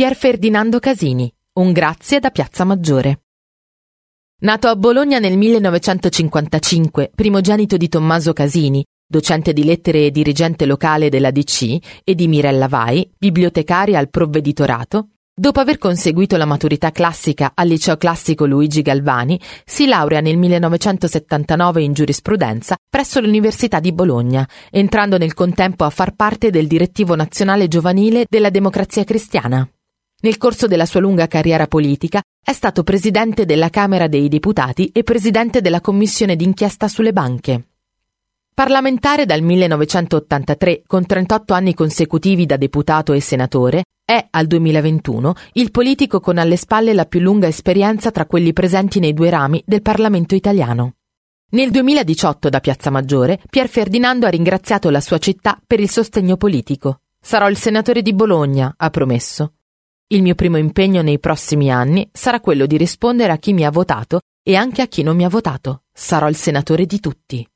Pier Ferdinando Casini, un grazie da Piazza Maggiore. Nato a Bologna nel 1955, primogenito di Tommaso Casini, docente di lettere e dirigente locale della DC, e di Mirella Vai, bibliotecaria al provveditorato, dopo aver conseguito la maturità classica al liceo classico Luigi Galvani, si laurea nel 1979 in giurisprudenza presso l'Università di Bologna, entrando nel contempo a far parte del direttivo nazionale giovanile della Democrazia Cristiana. Nel corso della sua lunga carriera politica è stato presidente della Camera dei Deputati e presidente della Commissione d'inchiesta sulle banche. Parlamentare dal 1983, con 38 anni consecutivi da deputato e senatore, è al 2021 il politico con alle spalle la più lunga esperienza tra quelli presenti nei due rami del Parlamento italiano. Nel 2018 da Piazza Maggiore, Pier Ferdinando ha ringraziato la sua città per il sostegno politico. Sarò il senatore di Bologna, ha promesso. Il mio primo impegno nei prossimi anni sarà quello di rispondere a chi mi ha votato e anche a chi non mi ha votato. Sarò il senatore di tutti.